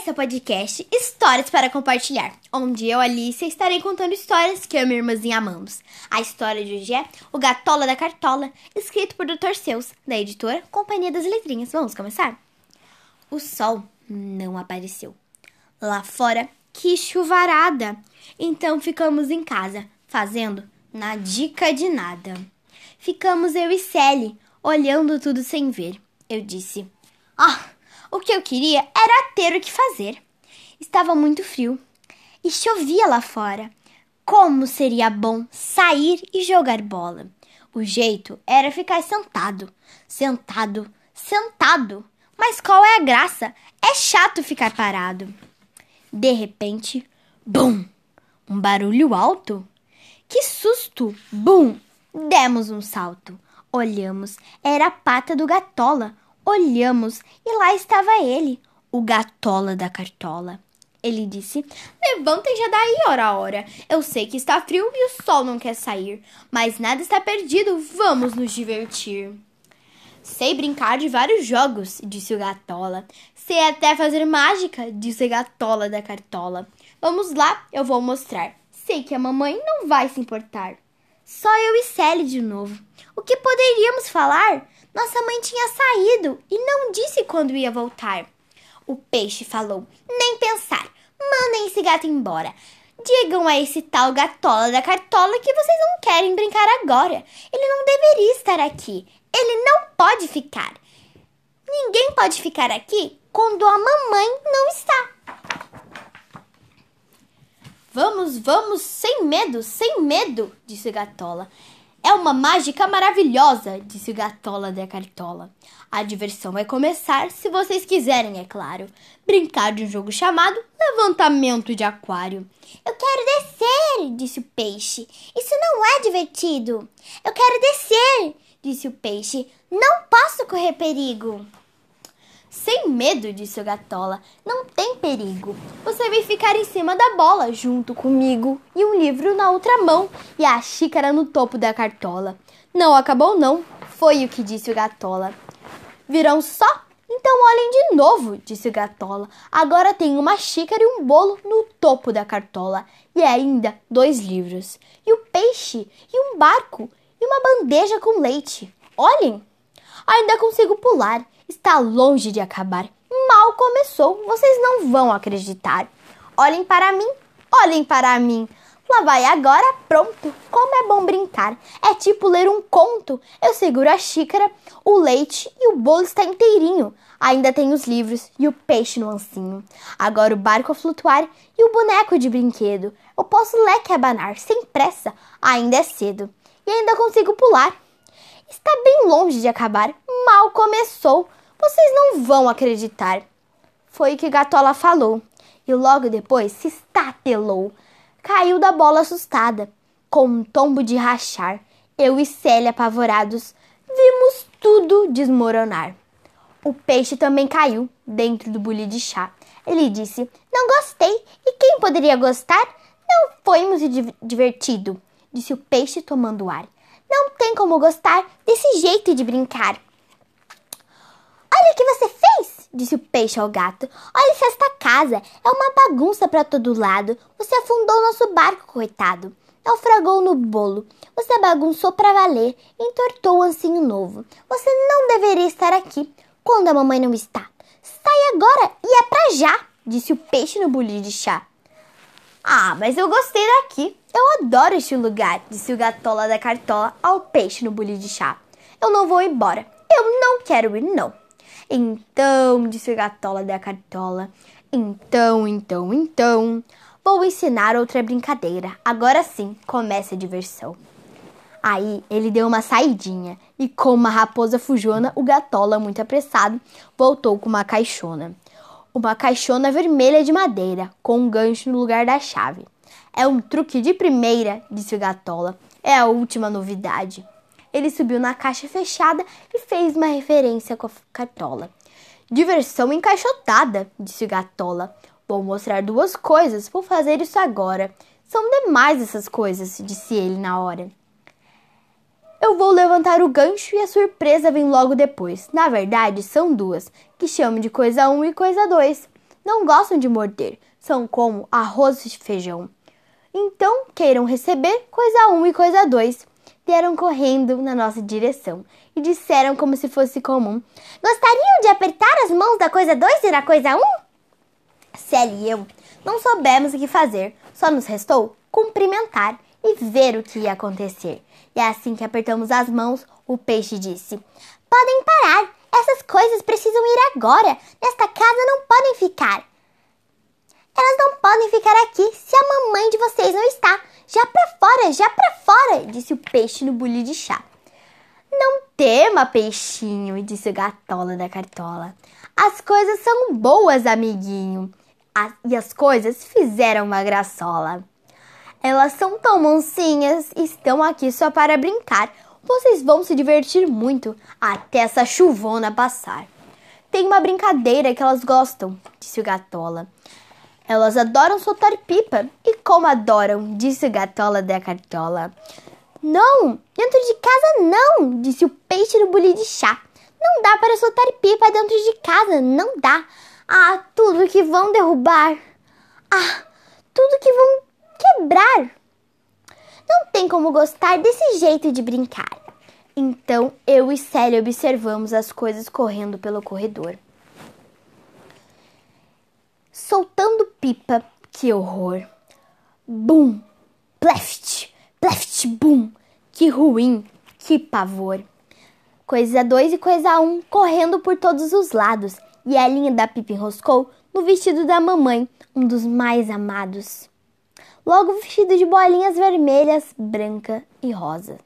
Esse é o podcast Histórias para Compartilhar, onde eu, Alicia, estarei contando histórias que eu e minha irmãzinha amamos. A história de hoje é O Gatola da Cartola, escrito por Dr. Seus, da editora Companhia das Letrinhas. Vamos começar? O sol não apareceu. Lá fora, que chuvarada! Então ficamos em casa, fazendo na dica de nada. Ficamos eu e Sally, olhando tudo sem ver. Eu disse: Ah! O que eu queria era ter o que fazer. Estava muito frio e chovia lá fora. Como seria bom sair e jogar bola? O jeito era ficar sentado, sentado, sentado. Mas qual é a graça? É chato ficar parado. De repente, bum! Um barulho alto. Que susto! Bum! Demos um salto. Olhamos, era a pata do gatola, Olhamos e lá estava ele, o gatola da cartola. Ele disse: Levantem já daí, ora ora. Eu sei que está frio e o sol não quer sair, mas nada está perdido. Vamos nos divertir. Sei brincar de vários jogos, disse o gatola. Sei até fazer mágica, disse a gatola da cartola. Vamos lá, eu vou mostrar. Sei que a mamãe não vai se importar. Só eu e Sally de novo. O que poderíamos falar? Nossa mãe tinha saído e não disse quando ia voltar. O peixe falou: Nem pensar. Mandem esse gato embora. Digam a esse tal gatola da cartola que vocês não querem brincar agora. Ele não deveria estar aqui. Ele não pode ficar. Ninguém pode ficar aqui quando a mamãe não está. Vamos, vamos, sem medo, sem medo, disse Gatola. É uma mágica maravilhosa, disse o Gatola da Cartola. A diversão vai começar se vocês quiserem, é claro. Brincar de um jogo chamado Levantamento de Aquário. Eu quero descer, disse o peixe. Isso não é divertido. Eu quero descer, disse o peixe. Não posso correr perigo. Sem medo, disse o Gatola. Não tem perigo. Você vai ficar em cima da bola junto comigo e um livro na outra mão e a xícara no topo da cartola. Não acabou não, foi o que disse o Gatola. Virão só? Então olhem de novo, disse o Gatola. Agora tem uma xícara e um bolo no topo da cartola e ainda dois livros e o peixe e um barco e uma bandeja com leite. Olhem, ainda consigo pular está longe de acabar. Mal começou, vocês não vão acreditar. Olhem para mim, olhem para mim. Lá vai agora, pronto. Como é bom brincar. É tipo ler um conto. Eu seguro a xícara, o leite e o bolo está inteirinho. Ainda tem os livros e o peixe no ancinho. Agora o barco a flutuar e o boneco de brinquedo. Eu posso leque abanar sem pressa. Ainda é cedo. E ainda consigo pular. Está bem longe de acabar. Mal começou. Vocês não vão acreditar. Foi o que Gatola falou. E logo depois se estatelou. Caiu da bola assustada, com um tombo de rachar. Eu e Célia apavorados vimos tudo desmoronar. O peixe também caiu dentro do bule de chá. Ele disse: Não gostei. E quem poderia gostar? Não foi muito divertido, disse o peixe tomando ar. Não tem como gostar desse jeito de brincar. Olha o que você fez, disse o peixe ao gato. Olha esta casa, é uma bagunça para todo lado. Você afundou nosso barco, coitado. Naufragou no bolo. Você bagunçou para valer, entortou o ancinho novo. Você não deveria estar aqui quando a mamãe não está. Sai agora e é pra já, disse o peixe no bolinho de chá. Ah, mas eu gostei daqui. Eu adoro este lugar, disse o gatola da cartola ao peixe no bolinho de chá. Eu não vou embora. Eu não quero ir, não. Então, disse a gatola da cartola. Então, então, então. Vou ensinar outra brincadeira. Agora sim, começa a diversão. Aí ele deu uma saidinha e, como uma raposa fujona, o gatola, muito apressado, voltou com uma caixona. Uma caixona vermelha de madeira, com um gancho no lugar da chave. É um truque de primeira, disse o gatola. É a última novidade. Ele subiu na caixa fechada e fez uma referência com a cartola. Diversão encaixotada, disse Gatola. Vou mostrar duas coisas, vou fazer isso agora. São demais essas coisas, disse ele na hora. Eu vou levantar o gancho e a surpresa vem logo depois. Na verdade, são duas, que chamo de coisa 1 um e coisa 2. não gostam de morder, são como arroz e feijão. Então, queiram receber coisa um e coisa dois. Vieram correndo na nossa direção e disseram como se fosse comum: Gostariam de apertar as mãos da coisa dois e da coisa um? Célia e eu não soubemos o que fazer, só nos restou cumprimentar e ver o que ia acontecer. E assim que apertamos as mãos, o peixe disse: Podem parar, essas coisas precisam ir agora. Nesta casa não podem ficar. Elas não podem ficar aqui se a mamãe de vocês não está. Já pra fora, já pra fora, disse o peixe no bule de chá. Não tema, peixinho, disse o gatola da cartola. As coisas são boas, amiguinho. E as coisas fizeram uma graçola. Elas são tão mansinhas, estão aqui só para brincar. Vocês vão se divertir muito até essa chuvona passar. Tem uma brincadeira que elas gostam, disse o Gatola. Elas adoram soltar pipa. E como adoram, disse o Gatola da Cartola. Não, dentro de casa não, disse o peixe no bule de chá. Não dá para soltar pipa dentro de casa, não dá. Ah, tudo que vão derrubar. Ah, tudo que vão quebrar. Não tem como gostar desse jeito de brincar. Então eu e Célia observamos as coisas correndo pelo corredor. Soltando pipa, que horror! Bum! Pleft! Pleft! Bum! Que ruim! Que pavor! Coisa 2 e coisa 1 um, correndo por todos os lados e a linha da pipa enroscou no vestido da mamãe, um dos mais amados. Logo vestido de bolinhas vermelhas, branca e rosa.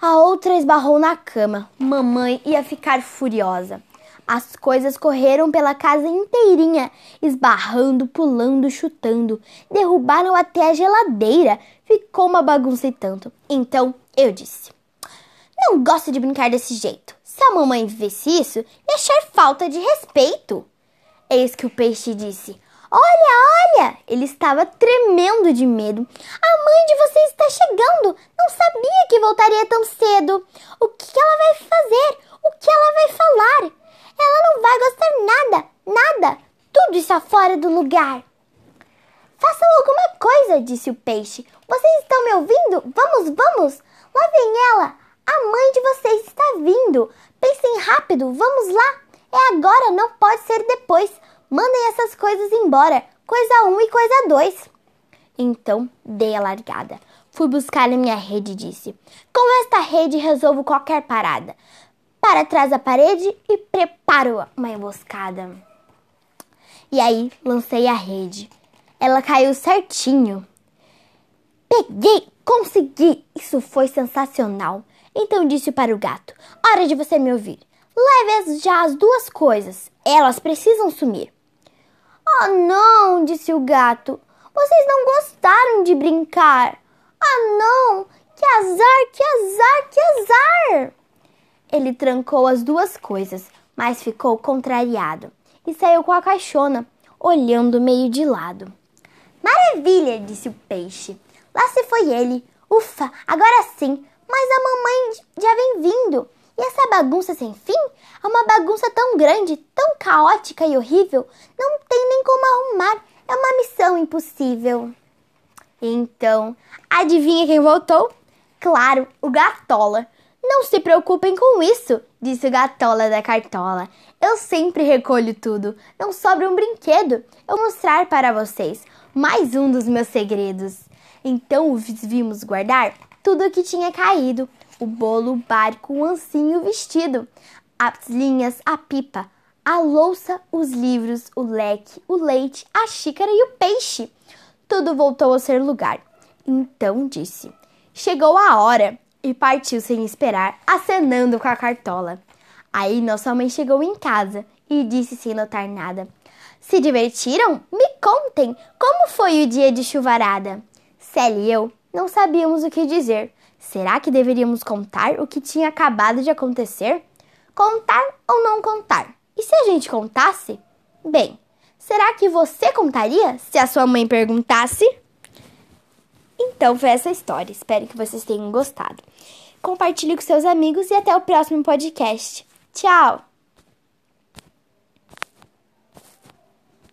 A outra esbarrou na cama. Mamãe ia ficar furiosa. As coisas correram pela casa inteirinha, esbarrando, pulando, chutando. Derrubaram até a geladeira. Ficou uma bagunça e tanto. Então eu disse: Não gosto de brincar desse jeito. Se a mamãe visse isso, ia achar falta de respeito. Eis que o peixe disse: Olha, olha! Ele estava tremendo de medo. A mãe de vocês está chegando! Não sabia que voltaria tão cedo. O que ela vai fazer? O que ela vai falar? Ela não vai gostar nada, nada. Tudo está fora do lugar. Façam alguma coisa, disse o peixe. Vocês estão me ouvindo? Vamos, vamos! Lá vem ela! A mãe de vocês está vindo! Pensem rápido, vamos lá! É agora, não pode ser depois. Mandem essas coisas embora. Coisa 1 um e coisa 2. Então dei a largada. Fui buscar a minha rede e disse: Com esta rede resolvo qualquer parada. Para trás da parede e preparo uma emboscada. E aí lancei a rede. Ela caiu certinho. Peguei, consegui! Isso foi sensacional. Então disse para o gato: Hora de você me ouvir. Leve já as duas coisas. Elas precisam sumir. Oh, não, disse o gato. Vocês não gostaram de brincar. Ah, não! Que azar, que azar, que azar! Ele trancou as duas coisas, mas ficou contrariado e saiu com a caixona, olhando meio de lado. Maravilha, disse o peixe. Lá se foi ele. Ufa, agora sim. Mas a mamãe já vem vindo. E essa bagunça sem fim é uma bagunça tão grande, tão caótica e horrível, não tem nem como arrumar. É uma missão impossível. Então, adivinha quem voltou? Claro, o Gatola. Não se preocupem com isso, disse o Gatola da Cartola. Eu sempre recolho tudo. Não sobra um brinquedo. Eu vou mostrar para vocês mais um dos meus segredos. Então vimos guardar tudo o que tinha caído: o bolo, o barco, o ancinho, o vestido, as linhas, a pipa, a louça, os livros, o leque, o leite, a xícara e o peixe. Tudo voltou ao seu lugar. Então disse: Chegou a hora! E partiu sem esperar, acenando com a cartola. Aí nossa mãe chegou em casa e disse sem notar nada: Se divertiram? Me contem como foi o dia de chuvarada. Célia e eu não sabíamos o que dizer. Será que deveríamos contar o que tinha acabado de acontecer? Contar ou não contar? E se a gente contasse? Bem, será que você contaria se a sua mãe perguntasse? Então foi essa história. Espero que vocês tenham gostado. Compartilhe com seus amigos e até o próximo podcast. Tchau!